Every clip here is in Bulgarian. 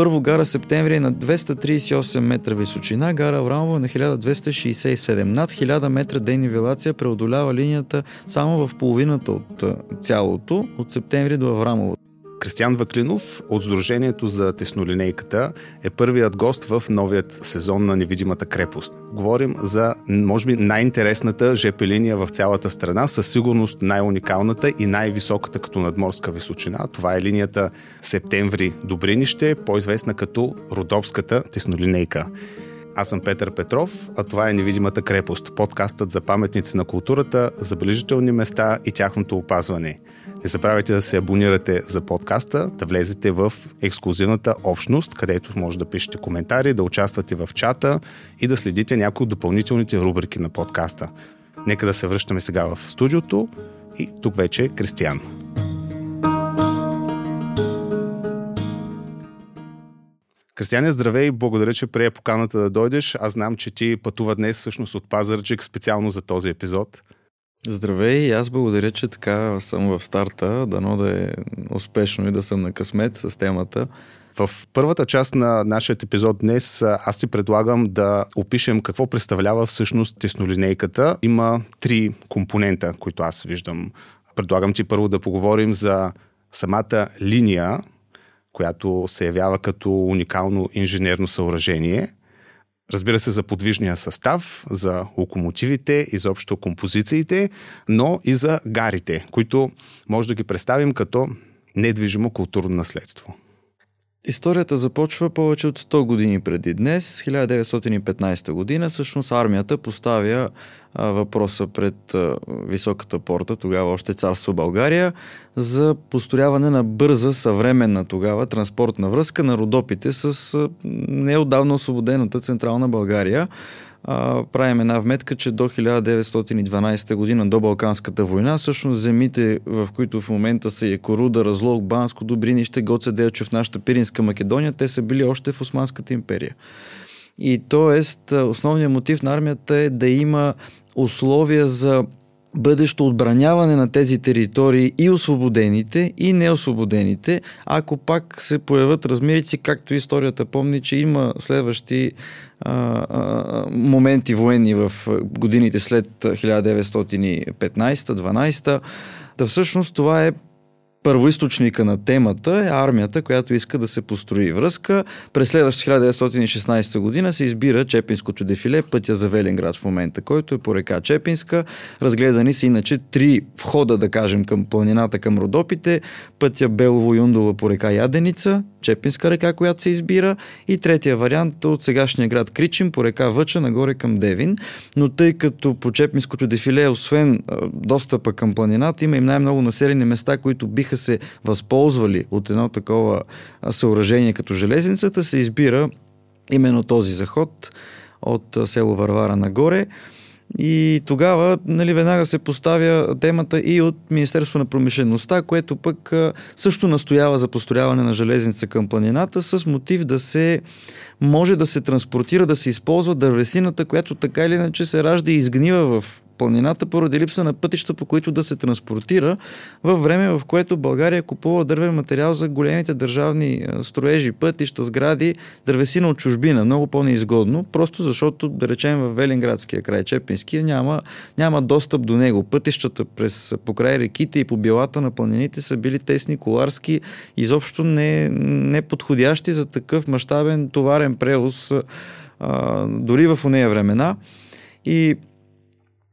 Първо гара Септември е на 238 метра височина, гара Аврамова е на 1267. Над 1000 метра денивелация преодолява линията само в половината от цялото, от Септември до Аврамово. Кристиан Ваклинов от Сдружението за теснолинейката е първият гост в новият сезон на Невидимата крепост. Говорим за, може би, най-интересната ЖП линия в цялата страна, със сигурност най-уникалната и най-високата като надморска височина. Това е линията Септември Добринище, по-известна като Родопската теснолинейка. Аз съм Петър Петров, а това е Невидимата крепост, подкастът за паметници на културата, забележителни места и тяхното опазване – не забравяйте да се абонирате за подкаста, да влезете в ексклюзивната общност, където може да пишете коментари, да участвате в чата и да следите някои от допълнителните рубрики на подкаста. Нека да се връщаме сега в студиото и тук вече е Кристиян. Кристияне, здравей и благодаря, че прие поканата да дойдеш. Аз знам, че ти пътува днес всъщност от Пазарджик специално за този епизод. Здравей, аз благодаря, че така съм в старта. Дано да е успешно и да съм на късмет с темата. В първата част на нашия епизод днес аз ти предлагам да опишем какво представлява всъщност теснолинейката. Има три компонента, които аз виждам. Предлагам ти първо да поговорим за самата линия, която се явява като уникално инженерно съоръжение – Разбира се, за подвижния състав, за локомотивите, изобщо композициите, но и за гарите, които може да ги представим като недвижимо културно наследство. Историята започва повече от 100 години преди днес, 1915 година. Всъщност армията поставя а, въпроса пред а, високата порта, тогава още царство България, за построяване на бърза, съвременна тогава транспортна връзка на Родопите с а, освободената Централна България а, правим една вметка, че до 1912 година, до Балканската война, всъщност земите, в които в момента са Екоруда, Разлог, Банско, Добринище, Гоце Делчев, нашата Пиринска Македония, те са били още в Османската империя. И т.е. основният мотив на армията е да има условия за бъдещо отбраняване на тези територии и освободените, и неосвободените, ако пак се появят размерици, както историята помни, че има следващи а, а, моменти военни в годините след 1915-12. Да всъщност това е първоисточника на темата е армията, която иска да се построи връзка. През следващата 1916 година се избира Чепинското дефиле, пътя за Велинград в момента, който е по река Чепинска. Разгледани са иначе три входа, да кажем, към планината, към Родопите. Пътя Белово-Юндола по река Яденица, Чепинска река, която се избира. И третия вариант от сегашния град Кричим по река Въча нагоре към Девин. Но тъй като по Чепинското дефиле, освен достъпа към планината, има и най-много населени места, които биха се възползвали от едно такова съоръжение като железницата, се избира именно този заход от село Варвара нагоре. И тогава нали, веднага се поставя темата и от Министерство на промишлеността, което пък също настоява за построяване на железница към планината с мотив да се може да се транспортира, да се използва дървесината, която така или иначе се ражда и изгнива в планината поради липса на пътища, по които да се транспортира, във време в което България купува дървен материал за големите държавни строежи, пътища, сгради, дървесина от чужбина, много по-неизгодно, просто защото, да речем, в Велинградския край, Чепинския, няма, няма достъп до него. Пътищата през покрай реките и по билата на планините са били тесни, коларски, изобщо не, не подходящи за такъв мащабен товарен превоз, а, дори в уния времена. И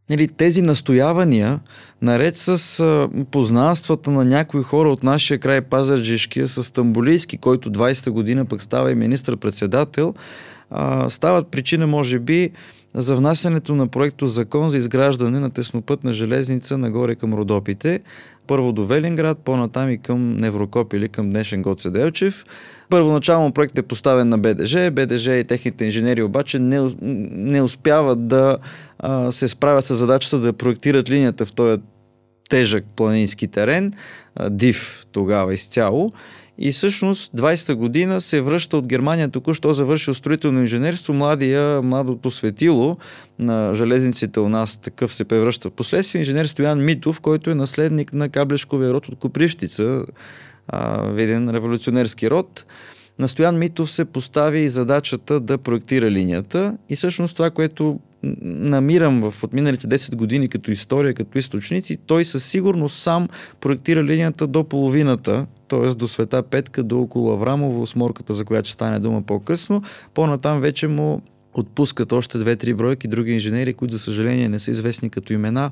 Нали, тези настоявания, наред с а, познанствата на някои хора от нашия край Пазарджишкия с Тамбулийски, който 20-та година пък става и министр-председател, а, стават причина, може би, за внасянето на проекто закон за изграждане на теснопътна железница нагоре към Родопите. Първо до Велинград, по-натам и към Неврокоп или към днешен Гоце Делчев. Първоначално проект е поставен на БДЖ. БДЖ и техните инженери обаче не, не успяват да а, се справят с задачата да проектират линията в този тежък планински терен, а, див тогава изцяло. И всъщност 20-та година се връща от Германия, току-що завършил строително инженерство, младия, младото светило на железниците у нас такъв се превръща в последствие. Инженер Стоян Митов, който е наследник на Каблешковия род от Копривщица, виден революционерски род. Настоян Митов се постави и задачата да проектира линията и всъщност това, което намирам в отминалите 10 години като история, като източници, той със сигурност сам проектира линията до половината, т.е. до Света Петка, до около Аврамово, сморката, за която ще стане дума по-късно. По-натам вече му отпускат още две-три бройки други инженери, които за съжаление не са известни като имена.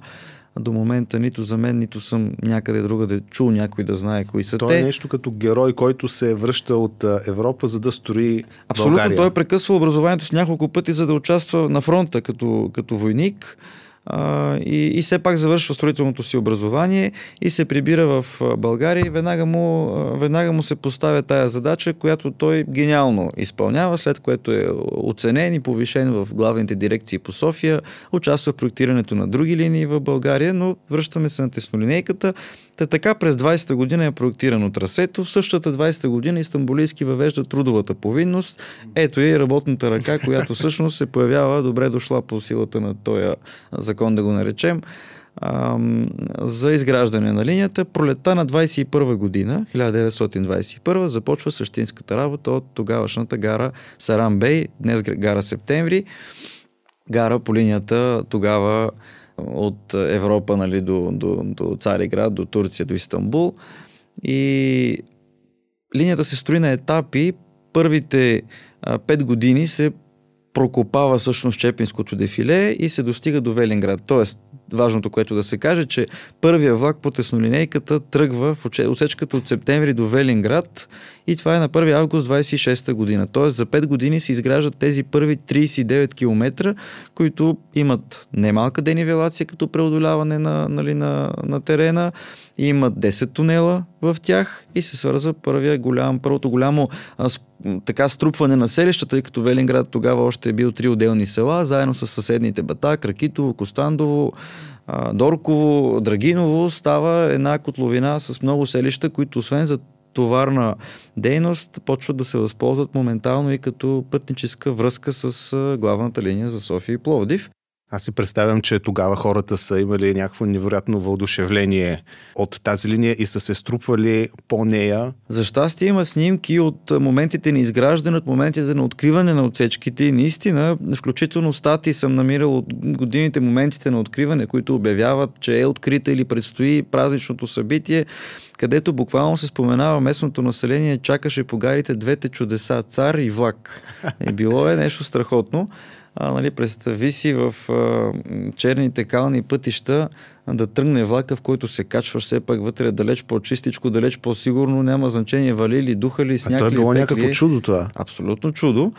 До момента нито за мен, нито съм някъде другаде чул някой да знае кои са той те. Той е нещо като герой, който се връща от Европа, за да строи Абсолютно, България. той е прекъсва образованието с няколко пъти, за да участва на фронта като, като войник а, и, и все пак завършва строителното си образование и се прибира в България и веднага му, веднага му се поставя тая задача, която той гениално изпълнява, след което е оценен и повишен в главните дирекции по София, участва в проектирането на други линии в България, но връщаме се на теснолинейката. Та така през 20-та година е проектирано трасето. В същата 20-та година Истанбулийски въвежда трудовата повинност. Ето и работната ръка, която всъщност се появява добре дошла по силата на този закон, да го наречем, за изграждане на линията. Пролета на 21 година, 1921, започва същинската работа от тогавашната гара Сарамбей, днес гара Септември. Гара по линията тогава от Европа нали, до, до, до Цариград, до Турция, до Истанбул. И линията се строи на етапи. Първите пет години се прокопава всъщност Чепинското дефиле и се достига до Велинград. Тоест, важното, което да се каже, че първия влак по теснолинейката тръгва в отсечката от септември до Велинград и това е на 1 август 26 година. Тоест за 5 години се изграждат тези първи 39 км, които имат немалка денивелация като преодоляване на, нали, на, на терена, имат 10 тунела в тях и се свързва първия голям, първото голямо а, с, така струпване на селища, тъй като Велинград тогава още е бил три отделни села, заедно с съседните Батак, Ракитово, Костандово, а, Дорково, Драгиново, става една котловина с много селища, които освен за товарна дейност почват да се възползват моментално и като пътническа връзка с главната линия за София и Пловдив. Аз си представям, че тогава хората са имали някакво невероятно въодушевление от тази линия и са се струпвали по нея. За щастие има снимки от моментите на изграждане, от моментите на откриване на отсечките и наистина, включително стати съм намирал от годините моментите на откриване, които обявяват, че е открита или предстои празничното събитие където буквално се споменава местното население, чакаше по гарите двете чудеса, цар и влак. И било е нещо страхотно а, нали, представи си в а, черните кални пътища да тръгне влака, в който се качваш все пак вътре далеч по-чистичко, далеч по-сигурно, няма значение вали ли, духа ли, сняг а ли, то е било някакво чудо това. Абсолютно чудо.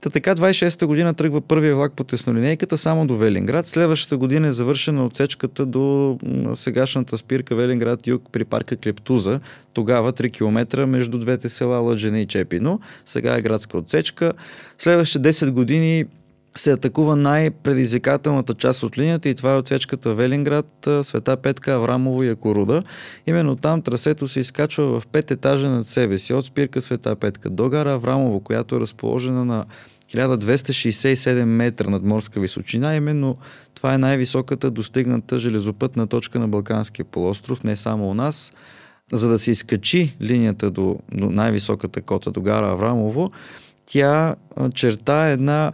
Та така 26-та година тръгва първия влак по теснолинейката само до Велинград. Следващата година е завършена отсечката до сегашната спирка Велинград юг при парка Клептуза. Тогава 3 км между двете села Лъджене и Чепино. Сега е градска отсечка. Следващите 10 години се атакува най-предизвикателната част от линията и това е отсечката Велинград, Света Петка, Аврамово и Акоруда. Именно там трасето се изкачва в пет етажа над себе си, от спирка Света Петка до гара Аврамово, която е разположена на 1267 метра над морска височина. Именно това е най-високата достигната железопътна точка на Балканския полуостров, не само у нас. За да се изкачи линията до, до най-високата кота, до гара Аврамово, тя черта една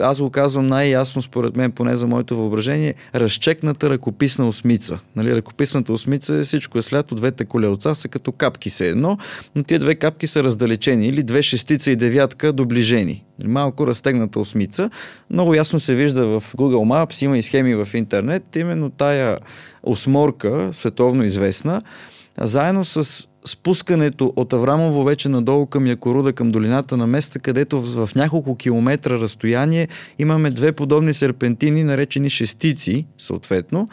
аз го казвам най-ясно според мен, поне за моето въображение, разчекната ръкописна осмица. Нали, ръкописната осмица е всичко е слято, двете колелца са като капки се едно, но тия две капки са раздалечени или две шестица и девятка доближени. Малко разтегната осмица. Много ясно се вижда в Google Maps, има и схеми в интернет, именно тая осморка, световно известна, заедно с спускането от Аврамово вече надолу към Якоруда, към долината на места, където в, в няколко километра разстояние имаме две подобни серпентини, наречени шестици, съответно.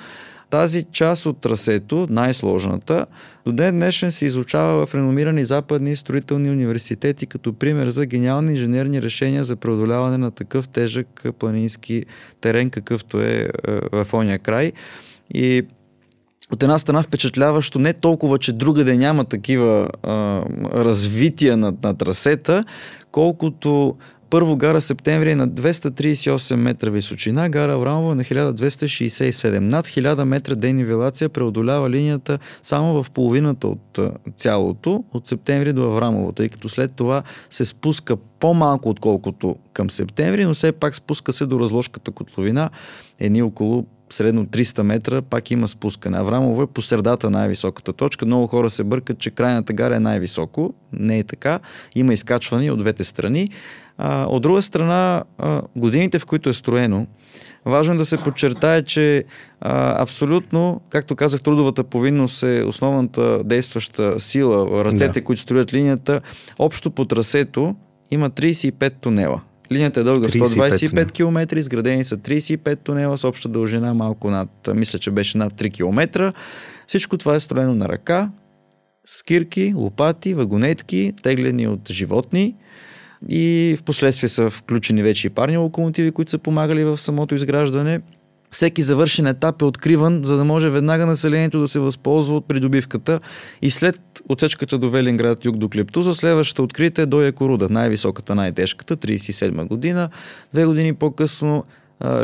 Тази част от трасето, най-сложната, до ден днешен се изучава в реномирани западни строителни университети като пример за гениални инженерни решения за преодоляване на такъв тежък планински терен, какъвто е, е в ония край. И от една страна впечатляващо не толкова, че другаде няма такива а, развития на, на трасета, колкото Първо гара Септември е на 238 метра височина, гара Аврамова на 1267. Над 1000 метра денивелация преодолява линията само в половината от цялото, от Септември до Аврамово, тъй като след това се спуска по-малко отколкото към септември, но все пак спуска се до разложката котловина, едни около средно 300 метра, пак има спускане. Аврамово е по средата най-високата точка. Много хора се бъркат, че крайната гара е най-високо. Не е така. Има изкачвания от двете страни. А, от друга страна, а, годините, в които е строено, важно е да се подчертае, че а, абсолютно, както казах, трудовата повинност е основната действаща сила, ръцете, да. които строят линията. Общо по трасето има 35 тунела. Линията е дълга 125 км, изградени са 35 тунела с обща дължина малко над, мисля, че беше над 3 км. Всичко това е строено на ръка, с кирки, лопати, вагонетки, теглени от животни и в последствие са включени вече и парни локомотиви, които са помагали в самото изграждане. Всеки завършен етап е откриван, за да може веднага населението да се възползва от придобивката и след отсечката до Велинград, юг до Клептуза, следващата открита е до Якоруда, най-високата, най-тежката, 37 година. Две години по-късно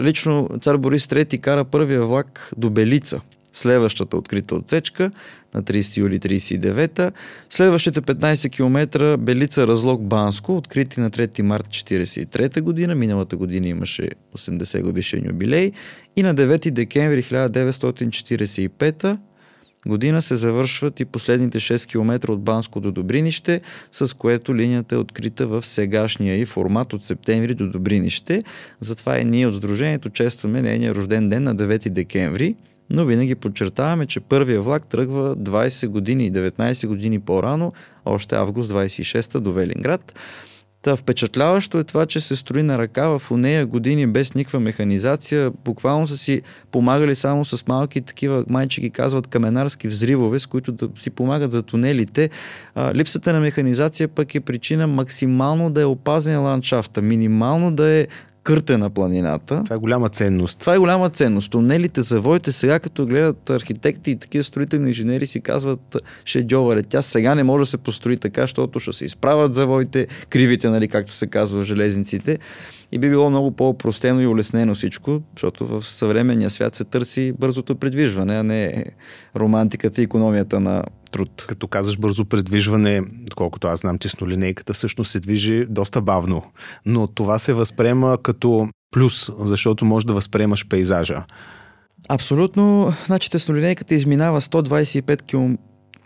лично цар Борис III кара първия влак до Белица, следващата открита отсечка на 30 юли 39 Следващите 15 км Белица Разлог Банско, открити на 3 март 43 година. Миналата година имаше 80 годишен юбилей. И на 9 декември 1945 година се завършват и последните 6 км от Банско до Добринище, с което линията е открита в сегашния и формат от септември до Добринище. Затова и ние от Сдружението честваме нейния рожден ден на 9 декември но винаги подчертаваме, че първия влак тръгва 20 години и 19 години по-рано, още август 26 до Велинград. Та впечатляващо е това, че се строи на ръка в нея години без никаква механизация. Буквално са си помагали само с малки такива, майче ги казват, каменарски взривове, с които да си помагат за тунелите. А, липсата на механизация пък е причина максимално да е опазен ландшафта, минимално да е къртена планината. Това е голяма ценност. Това е голяма ценност. Тунелите, завоите, сега като гледат архитекти и такива строителни инженери си казват, ще е Тя сега не може да се построи така, защото ще се изправят завоите, кривите, нали, както се казва в железниците. И би било много по-простено и улеснено всичко, защото в съвременния свят се търси бързото предвижване, а не романтиката и економията на труд. Като казваш бързо предвижване, колкото аз знам, теснолинейката всъщност се движи доста бавно. Но това се възприема като плюс, защото можеш да възприемаш пейзажа. Абсолютно. Значи теснолинейката изминава 125 км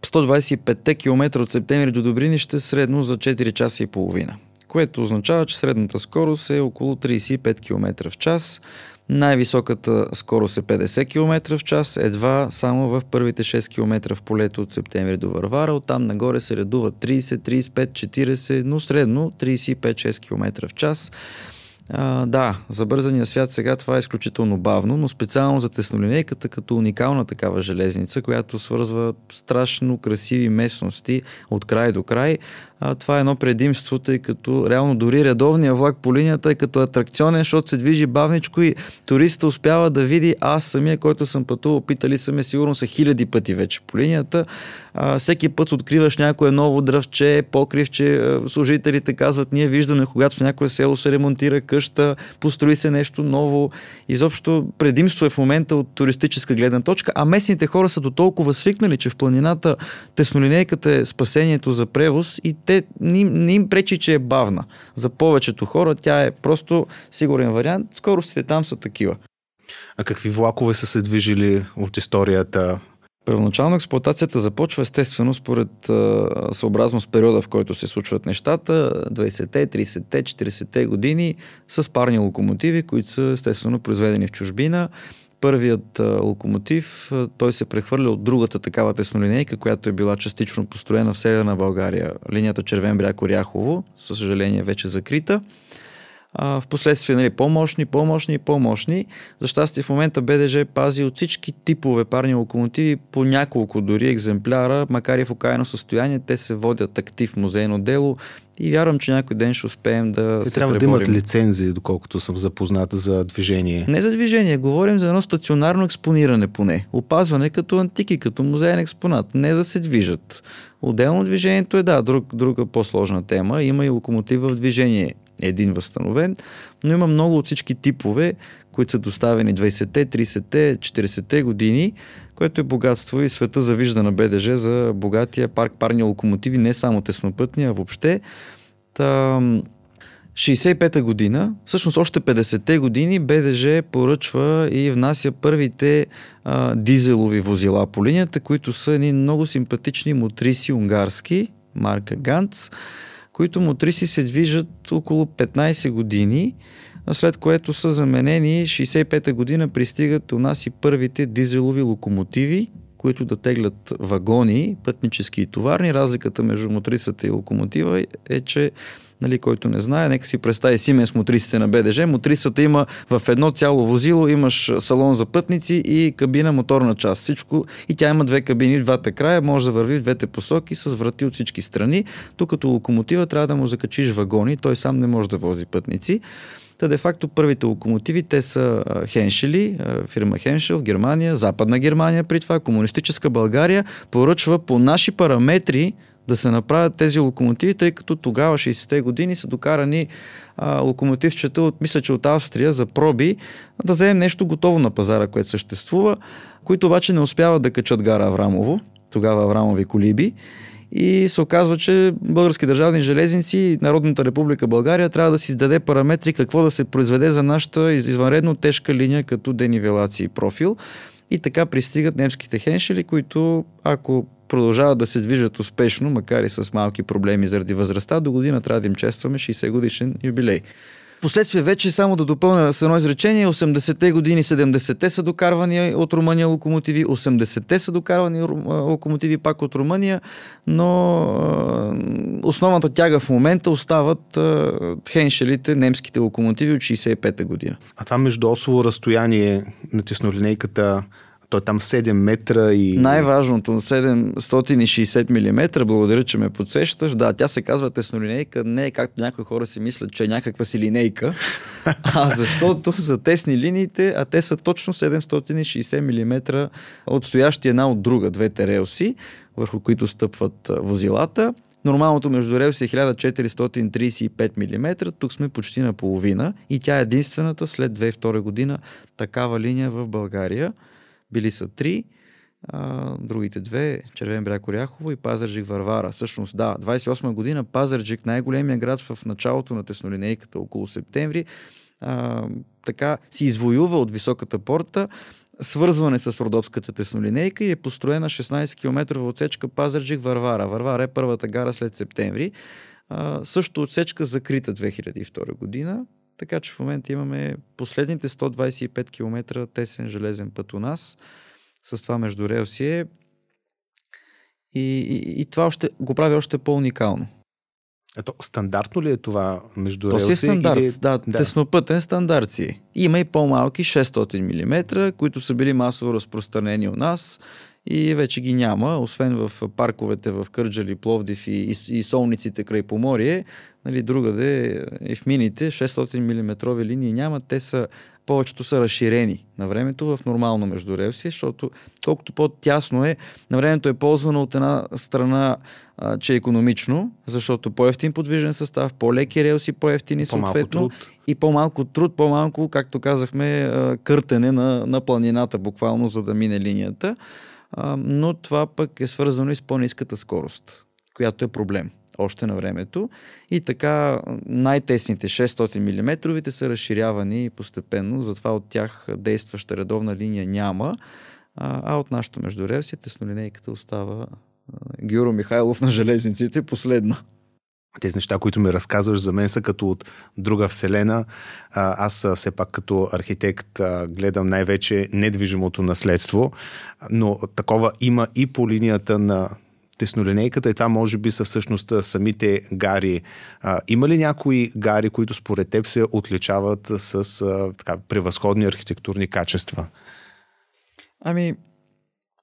125 км от септември до Добринище средно за 4 часа и половина което означава, че средната скорост е около 35 км в час. Най-високата скорост е 50 км в час, едва само в първите 6 км в полето от септември до Варвара. Оттам нагоре се редуват 30, 35, 40, но средно 35-6 км в час. А, да, за бързания свят сега това е изключително бавно, но специално за теснолинейката като уникална такава железница, която свързва страшно красиви местности от край до край, а, това е едно предимство, тъй като реално дори редовния влак по линията е като атракционен, защото се движи бавничко и туриста успява да види аз самия, който съм пътувал, питали са ме сигурно са хиляди пъти вече по линията. А, всеки път откриваш някое ново дръвче, покривче, служителите казват, ние виждаме, когато в някое село се ремонтира къща, построи се нещо ново. Изобщо предимство е в момента от туристическа гледна точка, а местните хора са до толкова свикнали, че в планината теснолинейката е спасението за превоз и те не, не им пречи, че е бавна. За повечето хора тя е просто сигурен вариант. Скоростите там са такива. А какви влакове са се движили от историята? Първоначално експлуатацията започва естествено според съобразно с периода, в който се случват нещата, 20-те, 30-те, 40-те години с парни локомотиви, които са естествено произведени в чужбина първият а, локомотив, а, той се прехвърля от другата такава теснолинейка, която е била частично построена в Северна България, линията Червен бряг Оряхово, със съжаление вече закрита. В последствие нали, по-мощни, по-мощни и по-мощни. За щастие в момента БДЖ пази от всички типове парни локомотиви по няколко дори екземпляра, макар и в окаяно състояние, те се водят актив музейно дело и вярвам, че някой ден ще успеем да Те се трябва преборим. да имат лицензии, доколкото съм запознат за движение. Не за движение, говорим за едно стационарно експониране поне. Опазване като антики, като музейен експонат. Не да се движат. Отделно движението е да, друг, друга по-сложна тема. Има и локомотив в движение един възстановен, но има много от всички типове, които са доставени 20-те, 30-те, 40-те години, което е богатство и света завижда на БДЖ за богатия парк парни локомотиви, не само теснопътни, а въобще. Та, 65-та година, всъщност още 50-те години, БДЖ поръчва и внася първите а, дизелови возила по линията, които са едни много симпатични мотриси унгарски, марка Ганц, които мотриси се движат около 15 години, след което са заменени 65-та година пристигат у нас и първите дизелови локомотиви, които да теглят вагони, пътнически и товарни. Разликата между мотрисата и локомотива е, че нали, който не знае, нека си представи Сименс мотрисите на БДЖ. Мотрисата има в едно цяло возило, имаш салон за пътници и кабина моторна част. Всичко. И тя има две кабини двата края, може да върви в двете посоки с врати от всички страни. Тук като локомотива трябва да му закачиш вагони, той сам не може да вози пътници. Та де-факто първите локомотиви, те са Хеншели, фирма Хеншел в Германия, Западна Германия, при това комунистическа България поръчва по наши параметри да се направят тези локомотиви, тъй като тогава, 60-те години, са докарани а, локомотивчета от, мисля, че от Австрия за проби, да вземем нещо готово на пазара, което съществува, които обаче не успяват да качат гара Аврамово, тогава Аврамови колиби. И се оказва, че български държавни железници и Народната република България трябва да си издаде параметри какво да се произведе за нашата извънредно тежка линия като денивелация и профил. И така пристигат немските хеншели, които ако продължават да се движат успешно, макар и с малки проблеми заради възрастта, до година трябва да им честваме 60 годишен юбилей. Последствие вече само да допълня с едно изречение, 80-те години, 70-те са докарвани от Румъния локомотиви, 80-те са докарвани локомотиви пак от Румъния, но основната тяга в момента остават хеншелите, немските локомотиви от 65-та година. А това междуосово разстояние на теснолинейката той е там 7 метра и... Най-важното, 760 мм, благодаря, че ме подсещаш. Да, тя се казва теснолинейка, не е както някои хора си мислят, че е някаква си линейка, а защото за тесни линиите, а те са точно 760 мм отстоящи една от друга, двете релси, върху които стъпват возилата. Нормалното между релси е 1435 мм, тук сме почти на половина и тя е единствената след 2002 година такава линия в България. Били са три, а, другите две, Червен бряг Оряхово и Пазарджик Варвара. Всъщност, да, 28 година Пазарджик, най-големия град в началото на теснолинейката, около септември, а, така си извоюва от високата порта свързване с Родопската теснолинейка и е построена 16 км отсечка Пазарджик Варвара. Варвара е първата гара след септември. А, също отсечка закрита 2002 година. Така че в момента имаме последните 125 км тесен железен път у нас. С това между релси е. И, и, и това още, го прави още по-уникално. Ето, стандартно ли е това между То релси? си е стандарт, или... да, да, теснопътен стандарт си. Има и по-малки 600 мм, които са били масово разпространени у нас и вече ги няма, освен в парковете в Кърджали, Пловдив и, и, и солниците край Поморие, нали, другаде и в мините 600 мм линии няма, те са повечето са разширени на времето в нормално между релси, защото колкото по-тясно е, на времето е ползвано от една страна, а, че е економично, защото по-ефтин подвижен състав, по-леки релси, по-ефтини съответно труд. и по-малко труд, по-малко, както казахме, къртене на, на планината буквално, за да мине линията но това пък е свързано и с по-низката скорост, която е проблем още на времето. И така най-тесните 600 мм са разширявани постепенно, затова от тях действаща редовна линия няма, а от нашото междурелсие теснолинейката остава Гюро Михайлов на железниците последна тези неща, които ми разказваш за мен са като от друга вселена. Аз все пак като архитект гледам най-вече недвижимото наследство, но такова има и по линията на теснолинейката и това може би са всъщност самите гари. има ли някои гари, които според теб се отличават с така, превъзходни архитектурни качества? Ами,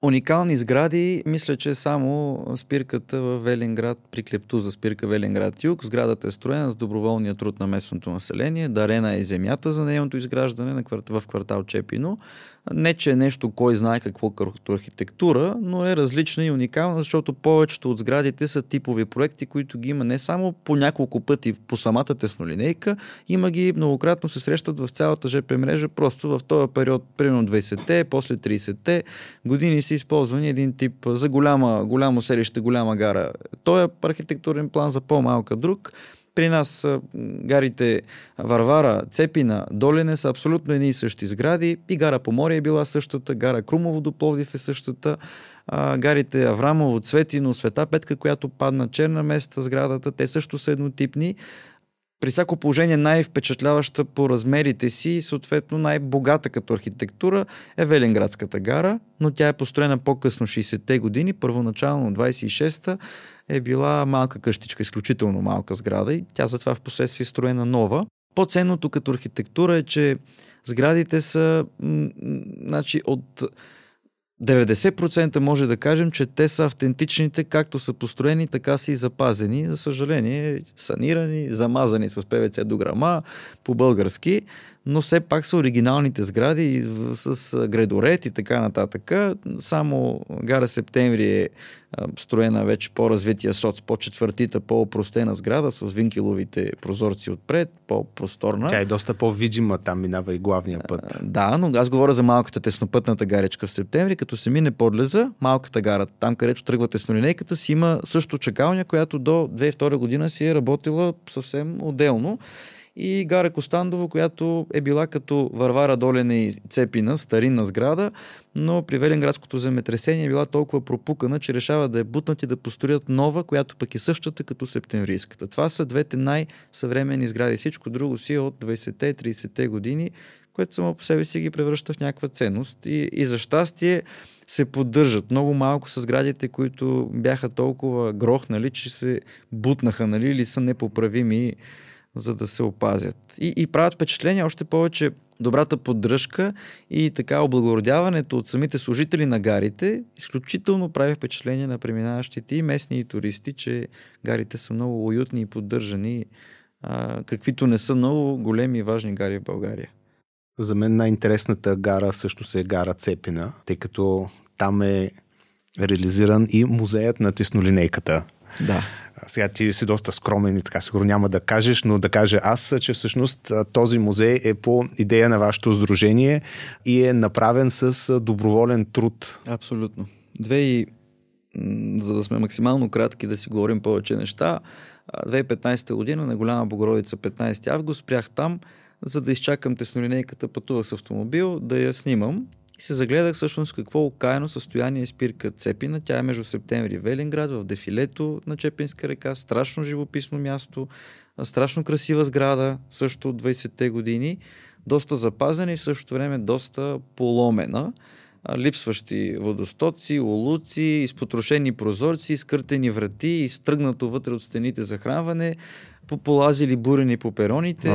Уникални сгради, мисля, че само спирката в Велинград, при Клептуза спирка Велинград Юг. Сградата е строена с доброволния труд на местното население. Дарена е земята за нейното изграждане в квартал Чепино. Не, че е нещо кой знае какво като архитектура, но е различна и уникална, защото повечето от сградите са типови проекти, които ги има не само по няколко пъти по самата теснолинейка, има ги многократно се срещат в цялата ЖП мрежа, просто в този период, примерно 20-те, после 30-те години са използвани един тип за голяма, голямо селище, голяма гара. Той е архитектурен план за по-малка друг, при нас гарите Варвара, Цепина, Долине са абсолютно едни и същи сгради. И гара Поморие е била същата, гара Крумово до Пловдив е същата. Гарите Аврамово, Цветино, Света Петка, която падна черна места сградата, те също са еднотипни при всяко положение най-впечатляваща по размерите си и съответно най-богата като архитектура е Велинградската гара, но тя е построена по-късно 60-те години, първоначално 26-та е била малка къщичка, изключително малка сграда и тя затова в последствие е строена нова. По-ценното като архитектура е, че сградите са м- значи, от 90% може да кажем, че те са автентичните, както са построени, така са и запазени. За съжаление, санирани, замазани с ПВЦ до грама, по-български, но все пак са оригиналните сгради с гредорет и така нататък. Само Гара Септември е строена вече по-развития соц, по-четвъртита, по-опростена сграда с винкиловите прозорци отпред, по-просторна. Тя е доста по-видима, там минава и главния път. Да, но аз говоря за малката теснопътната гаречка в септември, като се мине подлеза, малката гара, там където тръгва теснолинейката, си има също чакалня, която до 2002 година си е работила съвсем отделно и Гара Костандово, която е била като Варвара Долене и Цепина, старинна сграда, но при Веленградското земетресение е била толкова пропукана, че решава да е бутнат и да построят нова, която пък е същата като септемврийската. Това са двете най-съвременни сгради. Всичко друго си е от 20-те, 30-те години, което само по себе си ги превръща в някаква ценност. И, и за щастие се поддържат. Много малко са сградите, които бяха толкова грохнали, че се бутнаха, нали, или са непоправими за да се опазят. И, и правят впечатление още повече добрата поддръжка и така облагородяването от самите служители на гарите изключително прави впечатление на преминаващите и местни и туристи, че гарите са много уютни и поддържани, а, каквито не са много големи и важни гари в България. За мен най-интересната гара също е гара Цепина, тъй като там е реализиран и музеят на теснолинейката. Да. Сега ти си доста скромен и така сигурно няма да кажеш, но да кажа аз, че всъщност този музей е по идея на вашето сдружение и е направен с доброволен труд. Абсолютно. Две и за да сме максимално кратки да си говорим повече неща, 2015 година на Голяма Богородица, 15 август, спрях там, за да изчакам теснолинейката, пътувах с автомобил, да я снимам и се загледах всъщност какво окаяно състояние е спирка Цепина. Тя е между септември и Велинград, в дефилето на Чепинска река. Страшно живописно място, страшно красива сграда, също от 20-те години. Доста запазена и в същото време доста поломена. Липсващи водостоци, улуци, изпотрошени прозорци, изкъртени врати, изтръгнато вътре от стените захранване, полазили бурени по пероните.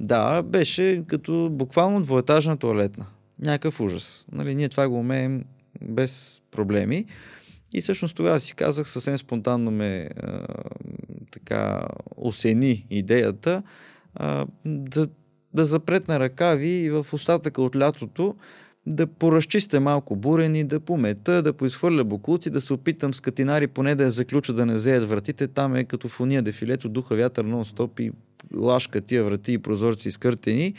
Да, беше като буквално двоетажна туалетна някакъв ужас. Нали, ние това го умеем без проблеми. И всъщност тогава си казах, съвсем спонтанно ме а, така осени идеята а, да, да запретна ръкави и в остатъка от лятото да поразчистя малко бурени, да помета, да поизхвърля буклуци, да се опитам с катинари поне да я заключа, да не зеят вратите. Там е като в уния дефилето, духа вятър нон-стоп и лашка тия врати и прозорци изкъртени.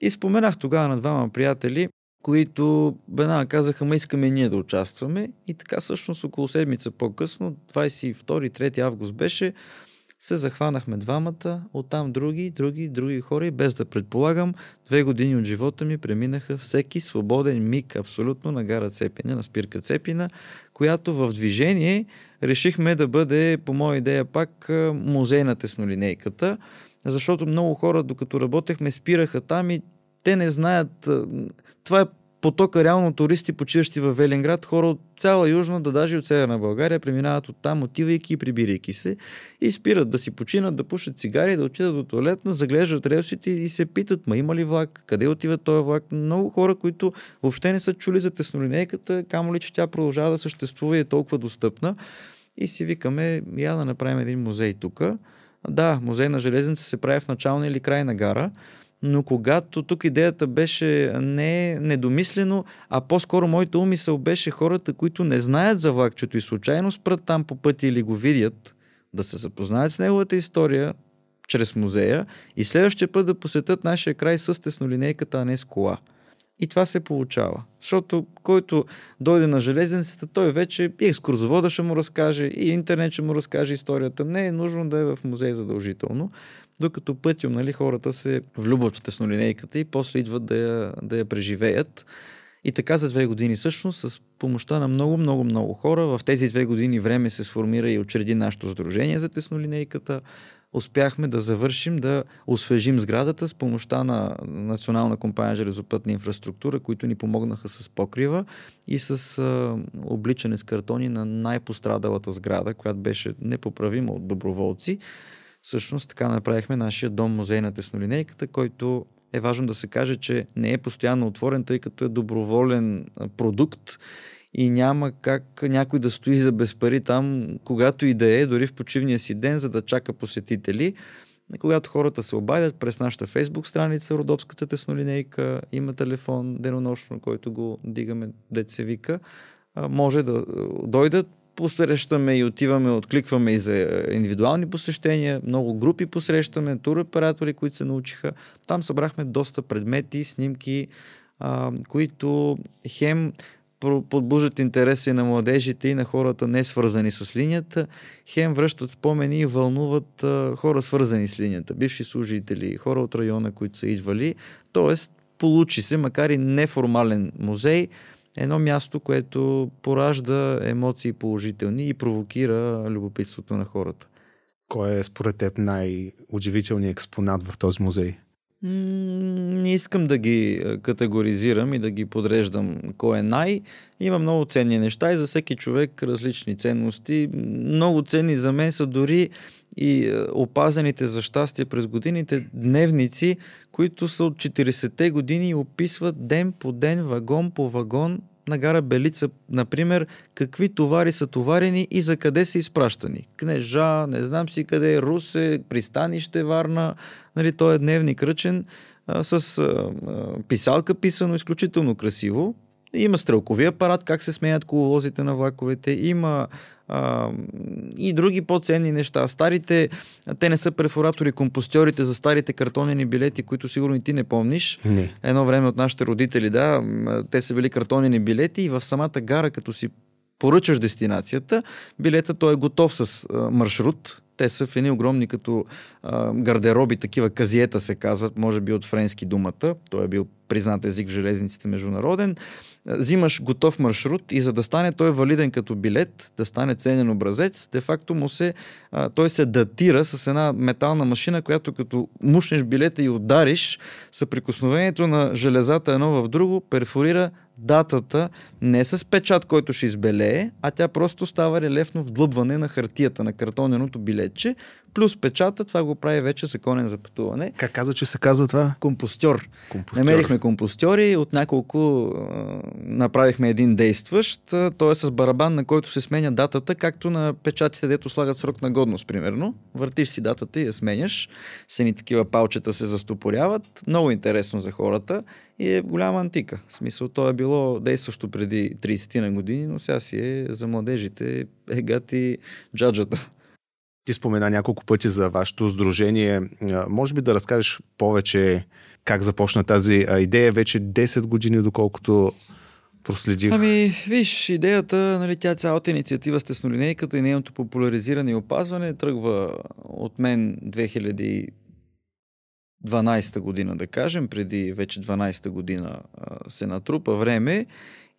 И споменах тогава на двама приятели, които веднага казаха, ма искаме ние да участваме. И така всъщност около седмица по-късно, 22-3 август беше, се захванахме двамата, оттам други, други, други хора и без да предполагам, две години от живота ми преминаха всеки свободен миг абсолютно на гара Цепина, на спирка Цепина, която в движение решихме да бъде, по моя идея пак, музей на теснолинейката, защото много хора, докато работехме, спираха там и те не знаят. Това е потока реално туристи, почиващи в Велинград, хора от цяла Южна, да даже от Северна България, преминават от там, отивайки и прибирайки се и спират да си починат, да пушат цигари, да отидат до туалетна, заглеждат релсите и се питат, ма има ли влак, къде отива този влак. Много хора, които въобще не са чули за теснолинейката, камо ли, че тя продължава да съществува и е толкова достъпна. И си викаме, я да направим един музей тук. Да, музей на железница се прави в начална или крайна гара, но когато тук идеята беше не недомислено, а по-скоро моята умисъл беше хората, които не знаят за влакчето и случайно спрат там по пътя или го видят, да се запознаят с неговата история чрез музея и следващия път да посетят нашия край с теснолинейката, а не с кола. И това се получава. Защото който дойде на железницата, той вече и екскурзовода ще му разкаже, и интернет ще му разкаже историята. Не е нужно да е в музей задължително. Докато пътем, нали, хората се влюбват в теснолинейката и после идват да я, да я преживеят. И така за две години всъщност с помощта на много, много, много хора в тези две години време се сформира и учреди нашето сдружение за теснолинейката успяхме да завършим, да освежим сградата с помощта на Национална компания Железопътна инфраструктура, които ни помогнаха с покрива и с а, обличане с картони на най-пострадалата сграда, която беше непоправима от доброволци. Всъщност така направихме нашия дом музей на теснолинейката, който е важно да се каже, че не е постоянно отворен, тъй като е доброволен продукт и няма как някой да стои за без пари там, когато и да е, дори в почивния си ден, за да чака посетители. Когато хората се обадят през нашата фейсбук страница, Родопската теснолинейка, има телефон денонощно, който го дигаме, деца вика, може да дойдат, посрещаме и отиваме, откликваме и за индивидуални посещения, много групи посрещаме, туроператори, които се научиха. Там събрахме доста предмети, снимки, а, които хем подбуждат интереси на младежите и на хората не свързани с линията, хем връщат спомени и вълнуват а, хора свързани с линията, бивши служители, хора от района, които са идвали. Тоест, получи се, макар и неформален музей, едно място, което поражда емоции положителни и провокира любопитството на хората. Кой е според теб най-удивителният експонат в този музей? Не искам да ги категоризирам и да ги подреждам кой е най. Има много ценни неща и за всеки човек различни ценности. Много ценни за мен са дори и опазените за щастие през годините дневници, които са от 40-те години и описват ден по ден, вагон по вагон на гара Белица, например, какви товари са товарени и за къде са изпращани. Кнежа, не знам си къде, Русе, пристанище Варна, нали, той е дневник ръчен с а, писалка писано изключително красиво. Има стрелкови апарат, как се сменят коловозите на влаковете, има а, и други по-ценни неща. Старите, те не са перфоратори, компостьорите за старите картонени билети, които сигурно и ти не помниш. Не. Едно време от нашите родители, да, те са били картонени билети и в самата гара, като си поръчаш дестинацията, билета той е готов с а, маршрут, те са в едни огромни като а, гардероби, такива казиета се казват, може би от френски думата. Той е бил признат език в железниците международен. Взимаш готов маршрут и за да стане той валиден като билет, да стане ценен образец, де-факто му се, а, той се датира с една метална машина, която като мушнеш билета и удариш, съприкосновението на железата едно в друго перфорира датата не с печат, който ще избелее, а тя просто става релефно вдлъбване на хартията на картоненото билетче, плюс печата, това го прави вече законен за пътуване. Как каза, че се казва това? Компостьор. компостьор. Намерихме компостьори, от няколко а, направихме един действащ, той е с барабан, на който се сменя датата, както на печатите, дето слагат срок на годност, примерно. Въртиш си датата и я сменяш. Сени такива палчета се застопоряват. Много интересно за хората и е голяма антика. В смисъл, то е било действащо преди 30 на години, но сега си е за младежите егати джаджата. Ти спомена няколко пъти за вашето сдружение. Може би да разкажеш повече как започна тази идея вече 10 години, доколкото проследих? Ами, виж, идеята, нали, тя цялата инициатива с теснолинейката и нейното популяризиране и опазване тръгва от мен 2012 година, да кажем, преди вече 12 година се натрупа време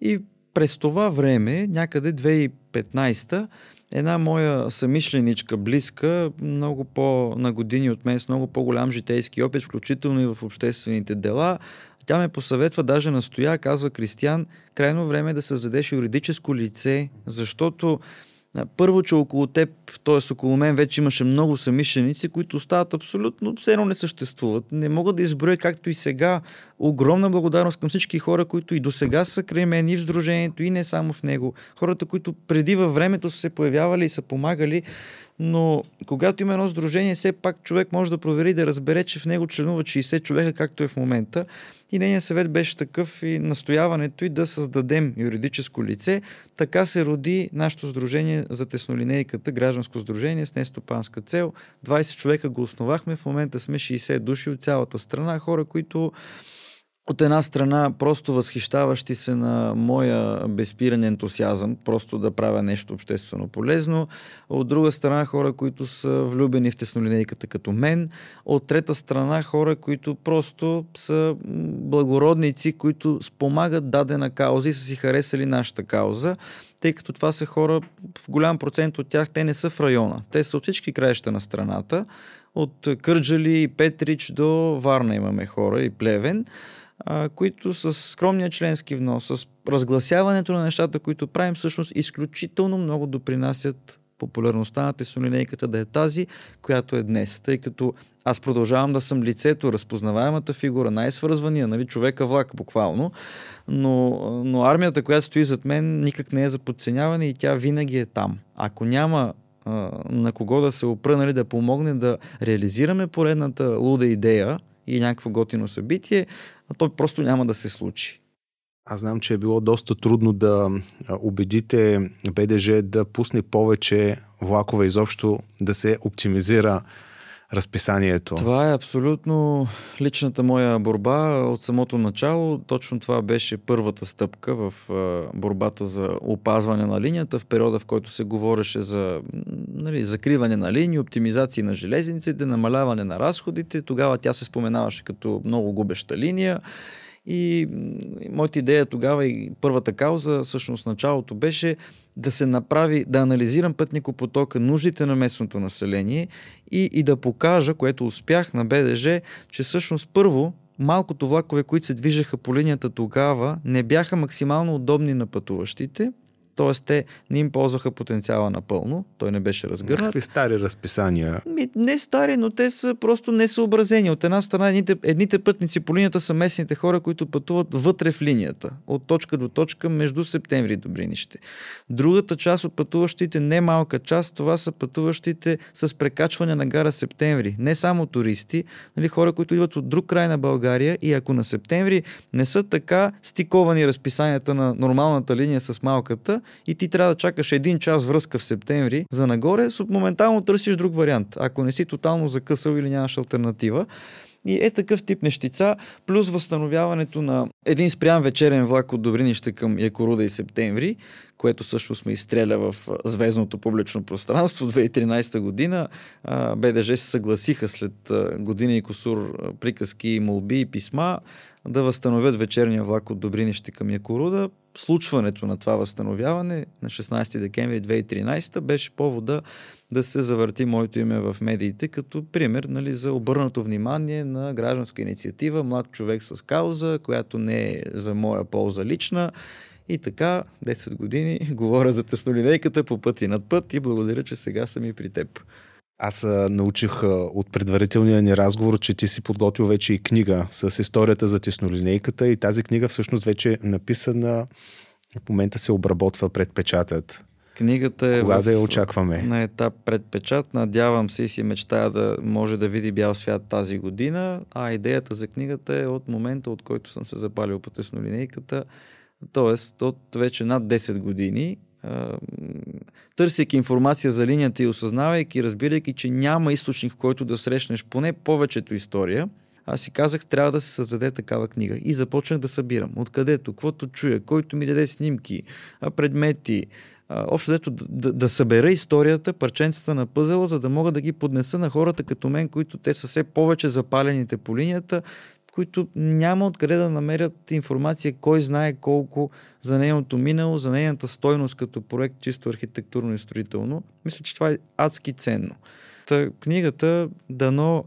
и през това време, някъде 2015 една моя самишленичка, близка, много по-на години от мен, с много по-голям житейски опит, включително и в обществените дела, тя ме посъветва, даже настоя, казва Кристиян, крайно време е да създадеш юридическо лице, защото първо, че около теб т.е. около мен вече имаше много самишленици, които остават абсолютно все едно не съществуват. Не мога да изброя както и сега. Огромна благодарност към всички хора, които и до сега са край мен и в Сдружението, и не само в него. Хората, които преди във времето са се появявали и са помагали, но когато има едно сдружение, все пак човек може да провери да разбере, че в него членува 60 човека, както е в момента. И нейният съвет беше такъв и настояването и да създадем юридическо лице. Така се роди нашето сдружение за теснолинейката, гражданско сдружение с нестопанска цел. 20 човека го основахме, в момента сме 60 души от цялата страна, хора, които от една страна просто възхищаващи се на моя безпиран ентусиазъм, просто да правя нещо обществено полезно. От друга страна хора, които са влюбени в теснолинейката като мен. От трета страна хора, които просто са благородници, които спомагат дадена кауза и са си харесали нашата кауза тъй като това са хора, в голям процент от тях, те не са в района. Те са от всички краища на страната. От Кърджали и Петрич до Варна имаме хора и Плевен които с скромния членски внос, с разгласяването на нещата, които правим, всъщност изключително много допринасят популярността на тесолинейката да е тази, която е днес. Тъй като аз продължавам да съм лицето, разпознаваемата фигура, най-свързвания, нали, човека влак буквално, но, но армията, която стои зад мен, никак не е за подценяване и тя винаги е там. Ако няма а, на кого да се опра, нали, да помогне да реализираме поредната луда идея и някакво готино събитие, а то просто няма да се случи. Аз знам, че е било доста трудно да убедите БДЖ да пусне повече влакове изобщо, да се оптимизира разписанието. Това е абсолютно личната моя борба от самото начало. Точно това беше първата стъпка в борбата за опазване на линията в периода, в който се говореше за нали, закриване на линии, оптимизации на железниците, намаляване на разходите. Тогава тя се споменаваше като много губеща линия. И моята идея тогава и първата кауза, всъщност началото беше да се направи, да анализирам пътникопотока, нуждите на местното население и, и да покажа, което успях на БДЖ, че всъщност първо малкото влакове, които се движеха по линията тогава, не бяха максимално удобни на пътуващите – т.е. те не им ползваха потенциала напълно, той не беше разгърнат. Какви стари разписания? Ми, не стари, но те са просто несъобразени. От една страна, едните, едните пътници по линията са местните хора, които пътуват вътре в линията, от точка до точка между септември и Добринище. Другата част от пътуващите, не малка част, това са пътуващите с прекачване на гара Септември. Не само туристи, нали, хора, които идват от друг край на България и ако на Септември не са така стиковани разписанията на нормалната линия с малката, и ти трябва да чакаш един час връзка в септември за нагоре, моментално търсиш друг вариант, ако не си тотално закъсал или нямаш альтернатива. И е такъв тип нещица, плюс възстановяването на един спрям вечерен влак от Добринище към Якоруда и Септември, което също сме изстреля в звездното публично пространство 2013 година. БДЖ се съгласиха след година и косур приказки, молби и писма да възстановят вечерния влак от Добринище към Якоруда. Случването на това възстановяване на 16 декември 2013 беше повода да се завърти моето име в медиите като пример нали, за обърнато внимание на гражданска инициатива Млад човек с кауза, която не е за моя полза лична. И така, 10 години говоря за теснолинейката по път и над път и благодаря, че сега съм и при теб. Аз научих от предварителния ни разговор, че ти си подготвил вече и книга с историята за теснолинейката и тази книга всъщност вече е написана, в момента се обработва предпечатът. Книгата е Кога в, да я очакваме? на етап предпечат. Надявам се и си мечтая да може да види бял свят тази година, а идеята за книгата е от момента, от който съм се запалил по теснолинейката, т.е. от вече над 10 години търсейки информация за линията и осъзнавайки, разбирайки, че няма източник, в който да срещнеш поне повечето история, аз си казах, трябва да се създаде такава книга. И започнах да събирам. Откъдето, каквото чуя, който ми даде снимки, предмети, общо дето да, да, да събера историята, парченцата на пъзела, за да мога да ги поднеса на хората като мен, които те са все повече запалените по линията, които няма откъде да намерят информация кой знае колко за нейното минало, за нейната стойност като проект чисто архитектурно и строително. Мисля, че това е адски ценно. Та, книгата дано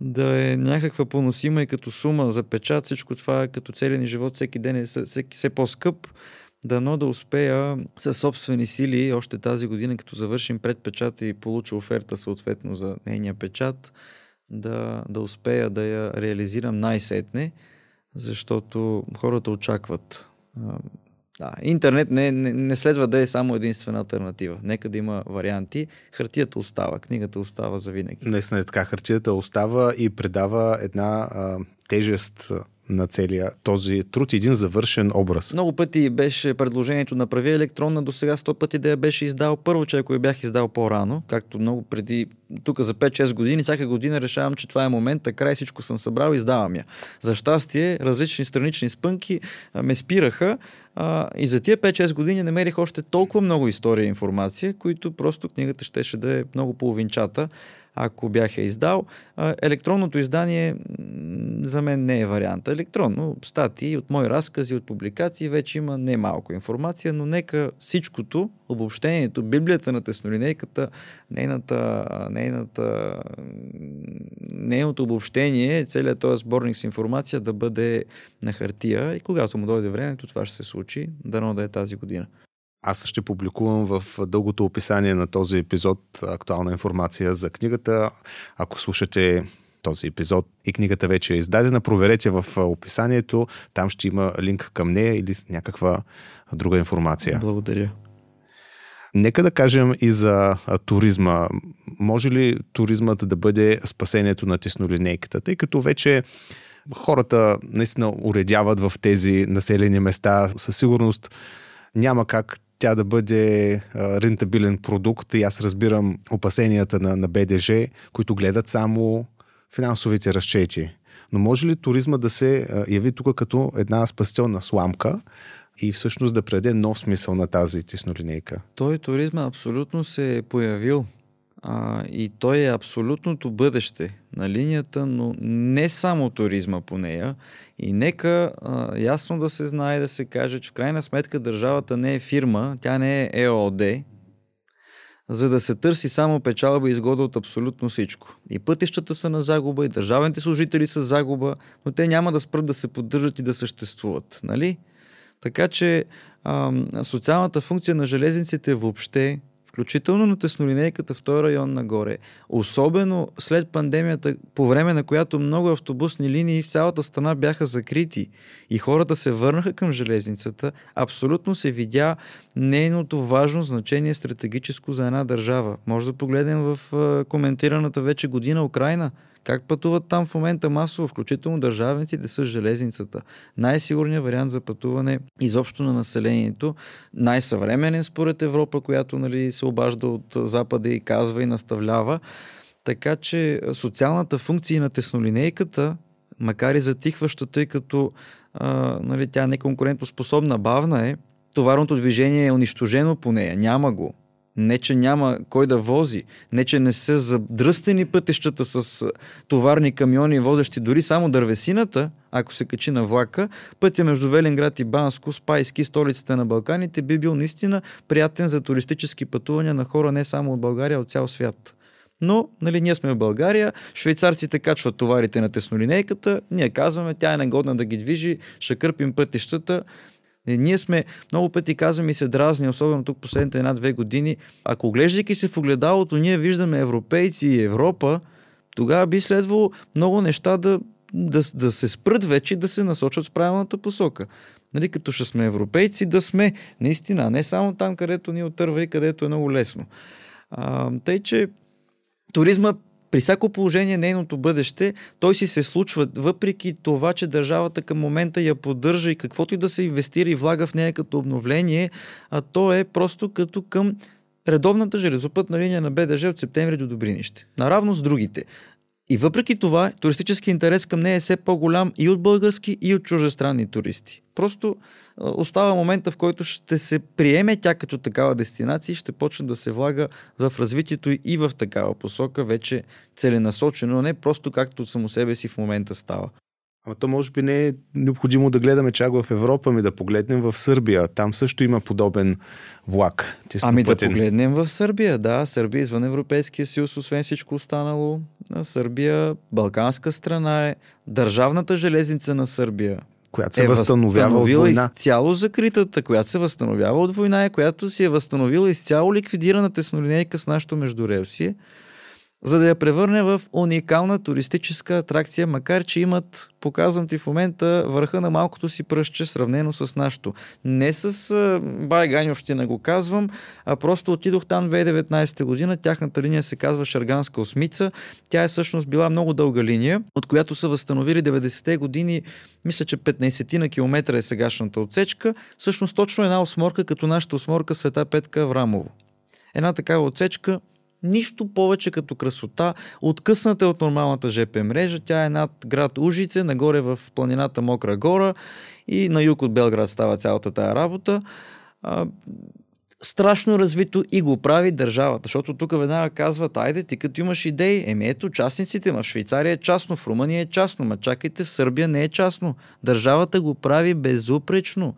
да е някаква поносима и като сума за печат, всичко това е като целия ни живот всеки ден е всеки, все по-скъп. Дано да успея със собствени сили още тази година, като завършим предпечата и получа оферта съответно за нейния печат, да, да успея да я реализирам най-сетне, защото хората очакват. Да, интернет не, не, не следва да е само единствена альтернатива. Нека да има варианти. Хартията остава, книгата остава за винаги. Наистина е така. Хартията остава и предава една а, тежест на целия този труд, един завършен образ. Много пъти беше предложението на прави електронна, до сега 100 пъти да я беше издал. Първо, че ако я бях издал по-рано, както много преди, тук за 5-6 години, всяка година решавам, че това е момента, край всичко съм събрал издавам я. За щастие, различни странични спънки ме спираха а, и за тия 5-6 години намерих още толкова много история и информация, които просто книгата щеше да е много половинчата ако бях я издал. Електронното издание за мен не е вариант. Електронно, статии от мои разкази, от публикации, вече има немалко информация, но нека всичкото, обобщението, Библията на теснолинейката, нейната, нейната, нейното обобщение, целият този сборник с информация да бъде на хартия и когато му дойде времето, това ще се случи, дано да е тази година. Аз ще публикувам в дългото описание на този епизод актуална информация за книгата. Ако слушате този епизод и книгата вече е издадена, проверете в описанието. Там ще има линк към нея или някаква друга информация. Благодаря. Нека да кажем и за туризма. Може ли туризмът да бъде спасението на теснолинейката? Тъй като вече хората наистина уредяват в тези населени места. Със сигурност няма как тя да бъде а, рентабилен продукт и аз разбирам опасенията на, на БДЖ, които гледат само финансовите разчети. Но може ли туризма да се яви тук като една спасителна сламка и всъщност да предаде нов смисъл на тази теснолинейка? Той туризма абсолютно се е появил а, и той е абсолютното бъдеще на линията, но не само туризма по нея. И нека а, ясно да се знае да се каже, че в крайна сметка държавата не е фирма, тя не е ЕОД, за да се търси само печалба и изгода от абсолютно всичко. И пътищата са на загуба, и държавните служители са загуба, но те няма да спрат да се поддържат и да съществуват. Нали? Така че а, социалната функция на железниците въобще включително на теснолинейката в този район нагоре. Особено след пандемията, по време на която много автобусни линии в цялата страна бяха закрити и хората се върнаха към железницата, абсолютно се видя нейното важно значение стратегическо за една държава. Може да погледнем в коментираната вече година Украина – как пътуват там в момента масово, включително държавниците с железницата? Най-сигурният вариант за пътуване изобщо на населението, най-съвременен според Европа, която нали, се обажда от Запада и казва и наставлява. Така че социалната функция на теснолинейката, макар и затихваща, тъй като а, нали, тя не конкурентоспособна, бавна е, товарното движение е унищожено по нея, няма го. Не, че няма кой да вози, не, че не са задръстени пътищата с товарни камиони, возещи дори само дървесината, ако се качи на влака, пътя между Велинград и Банско, Спайски, столицата на Балканите, би бил наистина приятен за туристически пътувания на хора не само от България, а от цял свят. Но, нали, ние сме в България, швейцарците качват товарите на теснолинейката, ние казваме, тя е негодна да ги движи, ще кърпим пътищата. И ние сме, много пъти казвам и се дразни, особено тук последните една-две години, ако оглеждайки се в огледалото, ние виждаме европейци и Европа, тогава би следвало много неща да, да, да се спрат вече и да се насочат в правилната посока. Нали, като ще сме европейци, да сме наистина, не само там, където ни отърва и където е много лесно. А, тъй, че туризма при всяко положение нейното бъдеще, той си се случва, въпреки това, че държавата към момента я поддържа и каквото и да се инвестира и влага в нея като обновление, а то е просто като към редовната железопътна линия на БДЖ от септември до Добринище. Наравно с другите. И въпреки това, туристически интерес към нея е все по-голям и от български, и от чужестранни туристи. Просто остава момента, в който ще се приеме тя като такава дестинация и ще почне да се влага в развитието и в такава посока, вече целенасочено, не просто както само себе си в момента става. Ама то може би не е необходимо да гледаме чак в Европа, ми да погледнем в Сърбия. Там също има подобен влак. Ами да погледнем в Сърбия, да. Сърбия извън Европейския съюз, освен всичко останало. Сърбия, балканска страна е. Държавната железница на Сърбия която се е възстановява от война. изцяло закритата, която се възстановява от война, и която си е възстановила изцяло ликвидирана теснолинейка с нашото междурелсие за да я превърне в уникална туристическа атракция, макар че имат, показвам ти в момента, върха на малкото си пръстче, сравнено с нашото. Не с Байганьов ще не го казвам, а просто отидох там 2019 година. Тяхната линия се казва Шарганска осмица. Тя е всъщност била много дълга линия, от която са възстановили 90-те години, мисля, че 15 на километра е сегашната отсечка. Всъщност точно една осморка, като нашата осморка Света Петка Аврамово. Една такава отсечка Нищо повече като красота. Откъсната е от нормалната ЖП мрежа. Тя е над град Ужице, нагоре в планината Мокра гора и на юг от Белград става цялата тая работа. А, страшно развито и го прави държавата, защото тук веднага казват, айде ти като имаш идеи, еми ето частниците, в Швейцария е частно, в Румъния е частно, ма чакайте, в Сърбия не е частно. Държавата го прави безупречно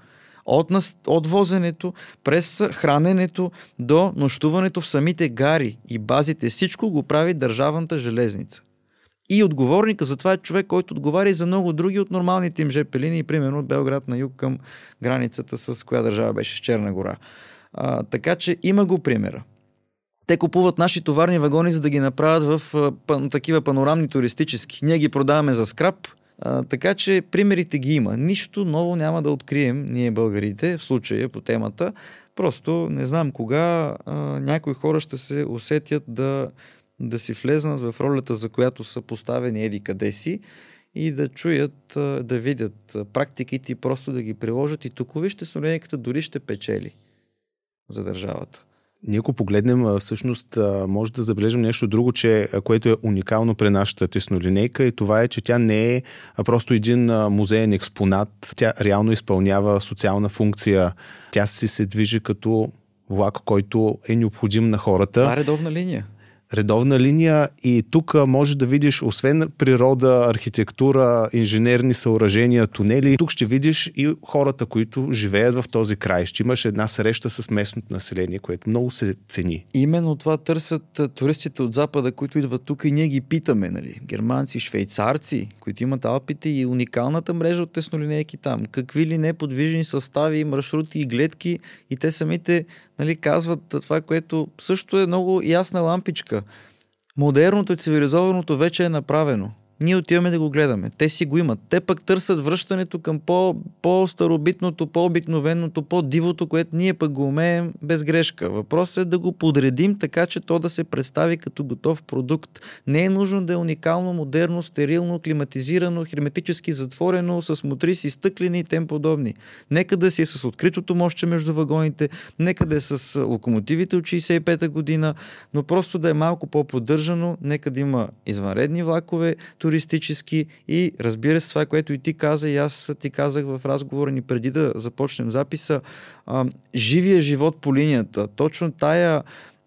от, нас, от возенето, през храненето до нощуването в самите гари и базите. Всичко го прави държавната железница. И отговорника за това е човек, който отговаря и за много други от нормалните им ЖП линии, примерно от Белград на юг към границата с коя държава беше с Черна гора. А, така че има го примера. Те купуват наши товарни вагони, за да ги направят в а, такива панорамни туристически. Ние ги продаваме за скраб, а, така че примерите ги има. Нищо ново няма да открием ние българите в случая по темата. Просто не знам кога а, някои хора ще се усетят да, да си влезнат в ролята, за която са поставени еди къде си и да чуят, да видят практиките и просто да ги приложат. И тук вижте, Солениката дори ще печели за държавата. Ние ако погледнем, всъщност може да забележим нещо друго, че, което е уникално при нашата теснолинейка и това е, че тя не е просто един музеен експонат. Тя реално изпълнява социална функция. Тя си се движи като влак, който е необходим на хората. Това е редовна линия редовна линия и тук може да видиш, освен природа, архитектура, инженерни съоръжения, тунели, тук ще видиш и хората, които живеят в този край. Ще имаш една среща с местното население, което много се цени. Именно това търсят туристите от Запада, които идват тук и ние ги питаме, нали? Германци, швейцарци, които имат Алпите и уникалната мрежа от теснолинейки там. Какви ли не подвижни състави, маршрути и гледки и те самите нали, казват това, което също е много ясна лампичка. Модерното цивилизованото вече е направено. Ние отиваме да го гледаме. Те си го имат. Те пък търсят връщането към по, по-старобитното, по-обикновеното, по-дивото, което ние пък го умеем без грешка. Въпросът е да го подредим така, че то да се представи като готов продукт. Не е нужно да е уникално, модерно, стерилно, климатизирано, херметически затворено, с мотриси, стъклени и тем подобни. Нека да си е с откритото мощче между вагоните, нека да е с локомотивите от 65-та година, но просто да е малко по-поддържано, нека да има извънредни влакове, туристически и разбира се това, което и ти каза и аз ти казах в разговора ни преди да започнем записа, а, живия живот по линията. Точно тая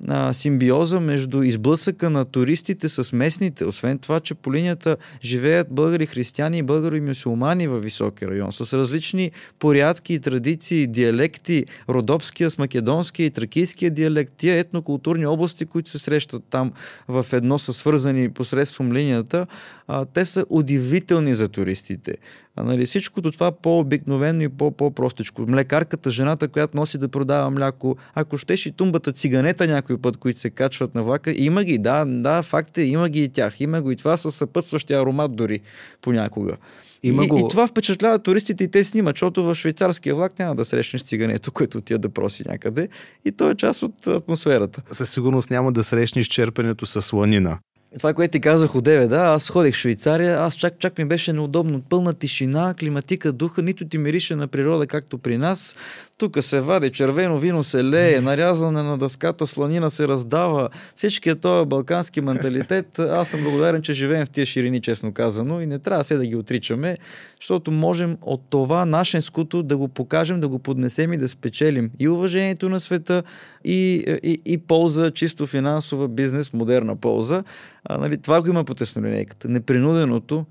а, симбиоза между изблъсъка на туристите с местните. Освен това, че по линията живеят българи християни и българи мюсулмани във високи район, с различни порядки традиции, диалекти, родопския с македонския и тракийския диалект, тия етнокултурни области, които се срещат там в едно са свързани посредством линията, а, те са удивителни за туристите. А, нали, всичкото това по-обикновено и по-простичко. Млекарката, жената, която носи да продава мляко, ако щеш и тумбата циганета някой път, които се качват на влака, има ги, да, да, факт е, има ги и тях. Има го и това със съпътстващия аромат дори понякога. Има и, го... и това впечатлява туристите и те снимат, защото в швейцарския влак няма да срещнеш цигането, което отива да проси някъде. И то е част от атмосферата. Със сигурност няма да срещнеш черпенето с сланина. Това, което ти казах от 9, да, аз ходих в Швейцария, аз чак, чак ми беше неудобно. Пълна тишина, климатика, духа, нито ти мирише на природа, както при нас. Тук се вади, червено вино се лее, нарязане на дъската, сланина се раздава. Всичкият този балкански менталитет, аз съм благодарен, че живеем в тия ширини, честно казано, и не трябва се да ги отричаме, защото можем от това нашенското да го покажем, да го поднесем и да спечелим и уважението на света, и, и, и полза, чисто финансова, бизнес, модерна полза. А, нали, това го има по теснолинейката. Непринуденото,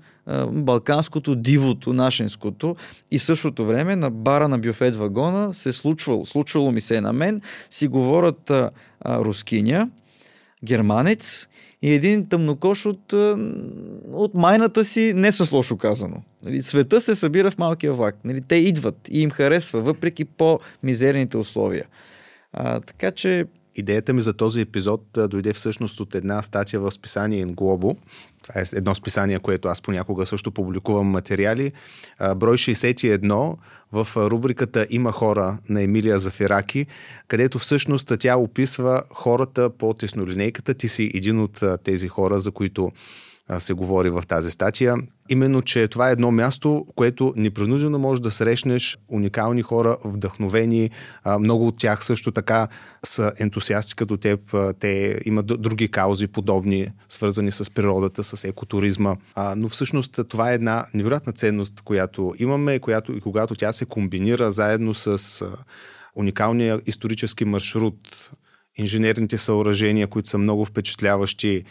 балканското, дивото, нашенското и същото време на бара на бюфет вагона се случвало, случвало ми се на мен, си говорят а, рускиня, германец и един тъмнокош от, от майната си, не с лошо казано. Нали, света се събира в малкия влак. Нали, те идват и им харесва, въпреки по-мизерните условия. А, така че Идеята ми за този епизод дойде всъщност от една статия в списание Globo. Това е едно списание, което аз понякога също публикувам материали. Брой 61 в рубриката Има хора на Емилия Зафираки, където всъщност тя описва хората по теснолинейката. Ти си един от тези хора, за които се говори в тази статия. Именно, че това е едно място, което непринудено може да срещнеш уникални хора, вдъхновени. Много от тях също така са ентусиасти като теб. Те имат други каузи, подобни, свързани с природата, с екотуризма. Но всъщност това е една невероятна ценност, която имаме, която и когато тя се комбинира заедно с уникалния исторически маршрут, инженерните съоръжения, които са много впечатляващи,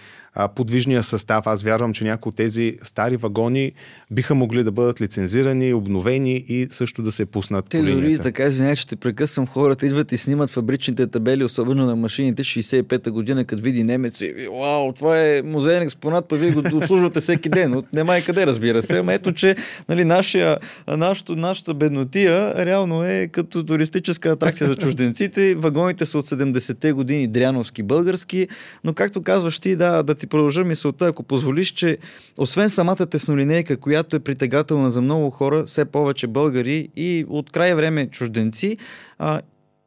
подвижния състав. Аз вярвам, че някои от тези стари вагони биха могли да бъдат лицензирани, обновени и също да се пуснат Те дори така, извиня, че те прекъсвам, хората идват и снимат фабричните табели, особено на машините 65-та година, като види немец и вау, това е музейен експонат, па вие го обслужвате всеки ден. От нема и къде, разбира се. Ама ето, че нали, нашия, нашата, нашата беднотия реално е като туристическа атракция за чужденците. Вагоните са от 70-те години, дряновски, български, но както казваш ти, да, да ти продължа мисълта, ако позволиш, че освен самата теснолинейка, която е притегателна за много хора, все повече българи и от край време чужденци, а,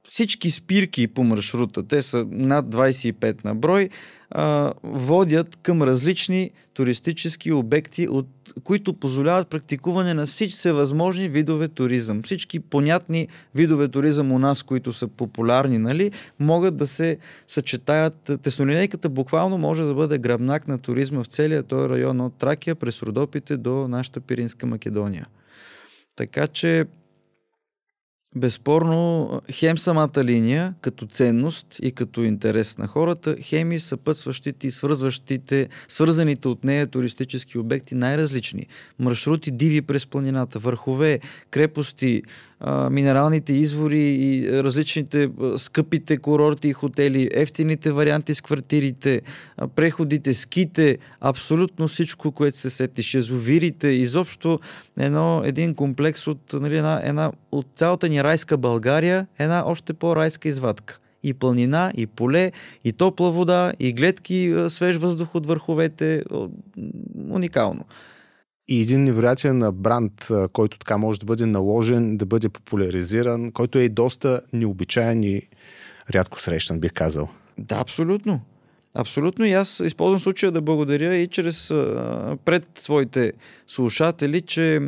всички спирки по маршрута, те са над 25 на брой, а, водят към различни туристически обекти, от които позволяват практикуване на всички възможни видове туризъм. Всички понятни видове туризъм у нас, които са популярни, нали, могат да се съчетаят. Теснолинейката буквално може да бъде гръбнак на туризма в целия този район от Тракия през Родопите до нашата Пиринска Македония. Така че Безспорно, хем самата линия като ценност и като интерес на хората, хем и съпътстващите и свързващите, свързаните от нея туристически обекти най-различни. Маршрути диви през планината, върхове, крепости, минералните извори и различните скъпите курорти и хотели, ефтините варианти с квартирите, преходите, ските, абсолютно всичко, което се сетиш, язовирите, изобщо едно, един комплекс от, нали, една, една, от цялата ни райска България, една още по-райска извадка и планина, и поле, и топла вода, и гледки, свеж въздух от върховете. Уникално и един невероятен бранд, който така може да бъде наложен, да бъде популяризиран, който е доста необичайен и рядко срещан, бих казал. Да, абсолютно. Абсолютно и аз използвам случая да благодаря и чрез пред своите слушатели, че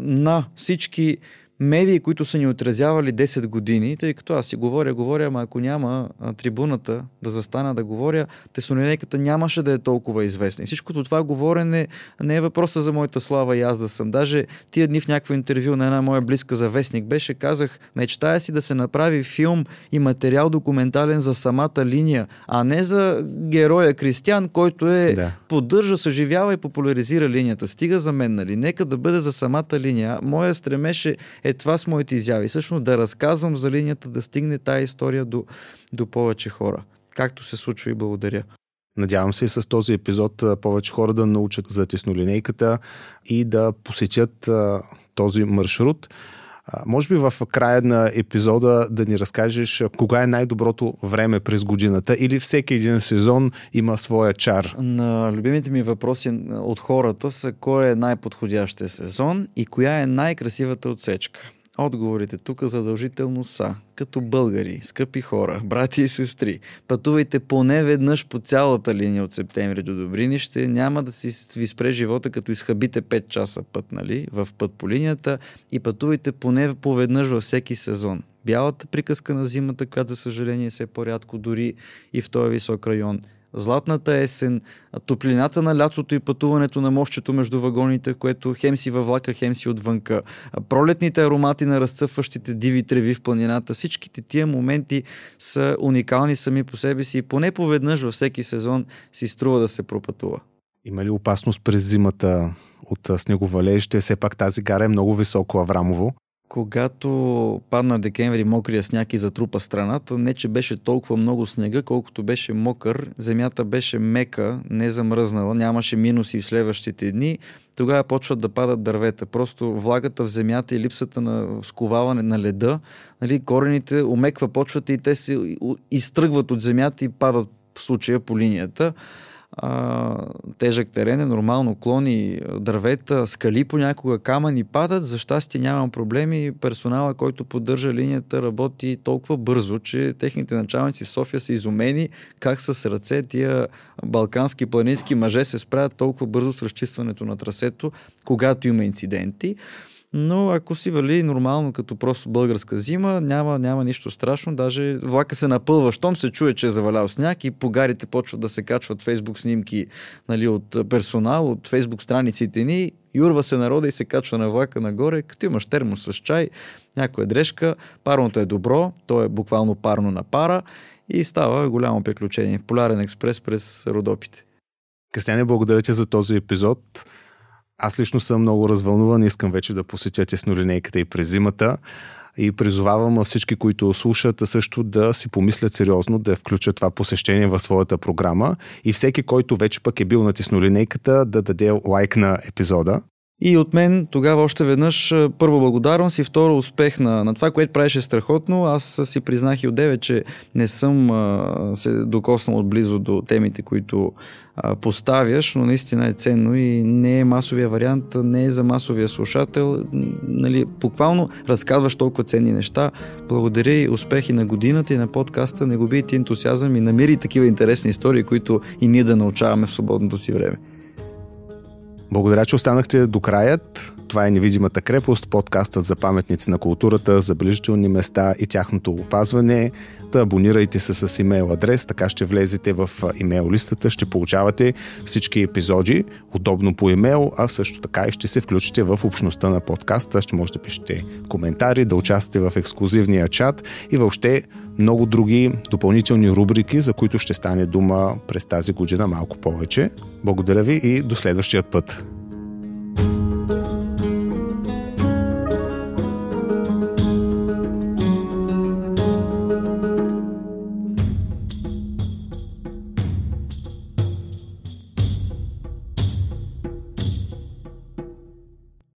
на всички медии, които са ни отразявали 10 години, тъй като аз си говоря, говоря, ама ако няма а, трибуната да застана да говоря, теснолинейката нямаше да е толкова известна. И всичкото това говорене не е въпроса за моята слава и аз да съм. Даже тия дни в някакво интервю на една моя близка за вестник беше, казах, мечтая си да се направи филм и материал документален за самата линия, а не за героя Кристиян, който е да. поддържа, съживява и популяризира линията. Стига за мен, нали? Нека да бъде за самата линия. Моя стремеше е това с моите изяви. Всъщност да разказвам за линията, да стигне тази история до, до повече хора. Както се случва и благодаря. Надявам се и с този епизод повече хора да научат за теснолинейката и да посетят този маршрут. Може би в края на епизода да ни разкажеш кога е най-доброто време през годината или всеки един сезон има своя чар? На любимите ми въпроси от хората са кой е най-подходящия сезон и коя е най-красивата отсечка. Отговорите тук задължително са, като българи, скъпи хора, брати и сестри, пътувайте поне веднъж по цялата линия от септември до Добринище, няма да си ви спре живота, като изхабите 5 часа път, нали, в път по линията и пътувайте поне поведнъж във всеки сезон. Бялата приказка на зимата, която за съжаление е все по-рядко дори и в този висок район – златната есен, топлината на лятото и пътуването на мощчето между вагоните, което хем си във влака, хем си отвънка, пролетните аромати на разцъфващите диви треви в планината, всичките тия моменти са уникални сами по себе си и поне поведнъж във всеки сезон си струва да се пропътува. Има ли опасност през зимата от снеговалежите? Все пак тази гара е много високо Аврамово. Когато падна декември мокрия сняг и затрупа страната, не че беше толкова много снега, колкото беше мокър, земята беше мека, не замръзнала, нямаше минуси в следващите дни, тогава почват да падат дървета. Просто влагата в земята и липсата на сковаване на леда, нали, корените умеква почвата и те се изтръгват от земята и падат в случая по линията а, тежък терен е, нормално клони, дървета, скали понякога, камъни падат. За щастие нямам проблеми. Персонала, който поддържа линията, работи толкова бързо, че техните началници в София са изумени как с ръце тия балкански планински мъже се справят толкова бързо с разчистването на трасето, когато има инциденти но ако си вали нормално като просто българска зима, няма, няма нищо страшно. Даже влака се напълва, щом се чуе, че е завалял сняг и погарите почват да се качват фейсбук снимки нали, от персонал, от фейсбук страниците ни, юрва се народа и се качва на влака нагоре, като имаш термос с чай, някоя дрежка, парното е добро, то е буквално парно на пара и става голямо приключение. Полярен експрес през Родопите. Кристиане, благодаря ти за този епизод. Аз лично съм много развълнуван, искам вече да посетя теснолинейката и през зимата. И призовавам всички, които слушат, също да си помислят сериозно, да включат това посещение в своята програма. И всеки, който вече пък е бил на теснолинейката, да даде лайк на епизода. И от мен тогава още веднъж първо благодарност и второ успех на, на това, което правеше страхотно. Аз си признах и отдеве, че не съм а, се докоснал отблизо до темите, които а, поставяш, но наистина е ценно и не е масовия вариант, не е за масовия слушател. Нали, буквално разказваш толкова ценни неща. Благодаря и успехи на годината и на подкаста. Не губите ентусиазъм и намери такива интересни истории, които и ние да научаваме в свободното си време. Благодаря, че останахте до краят. Това е Невидимата крепост, подкастът за паметници на културата, забележителни места и тяхното опазване. Да абонирайте се с имейл адрес, така ще влезете в имейл листата, ще получавате всички епизоди, удобно по имейл, а също така и ще се включите в общността на подкаста, ще можете да пишете коментари, да участвате в ексклюзивния чат и въобще много други допълнителни рубрики, за които ще стане дума през тази година малко повече. Благодаря ви и до следващия път.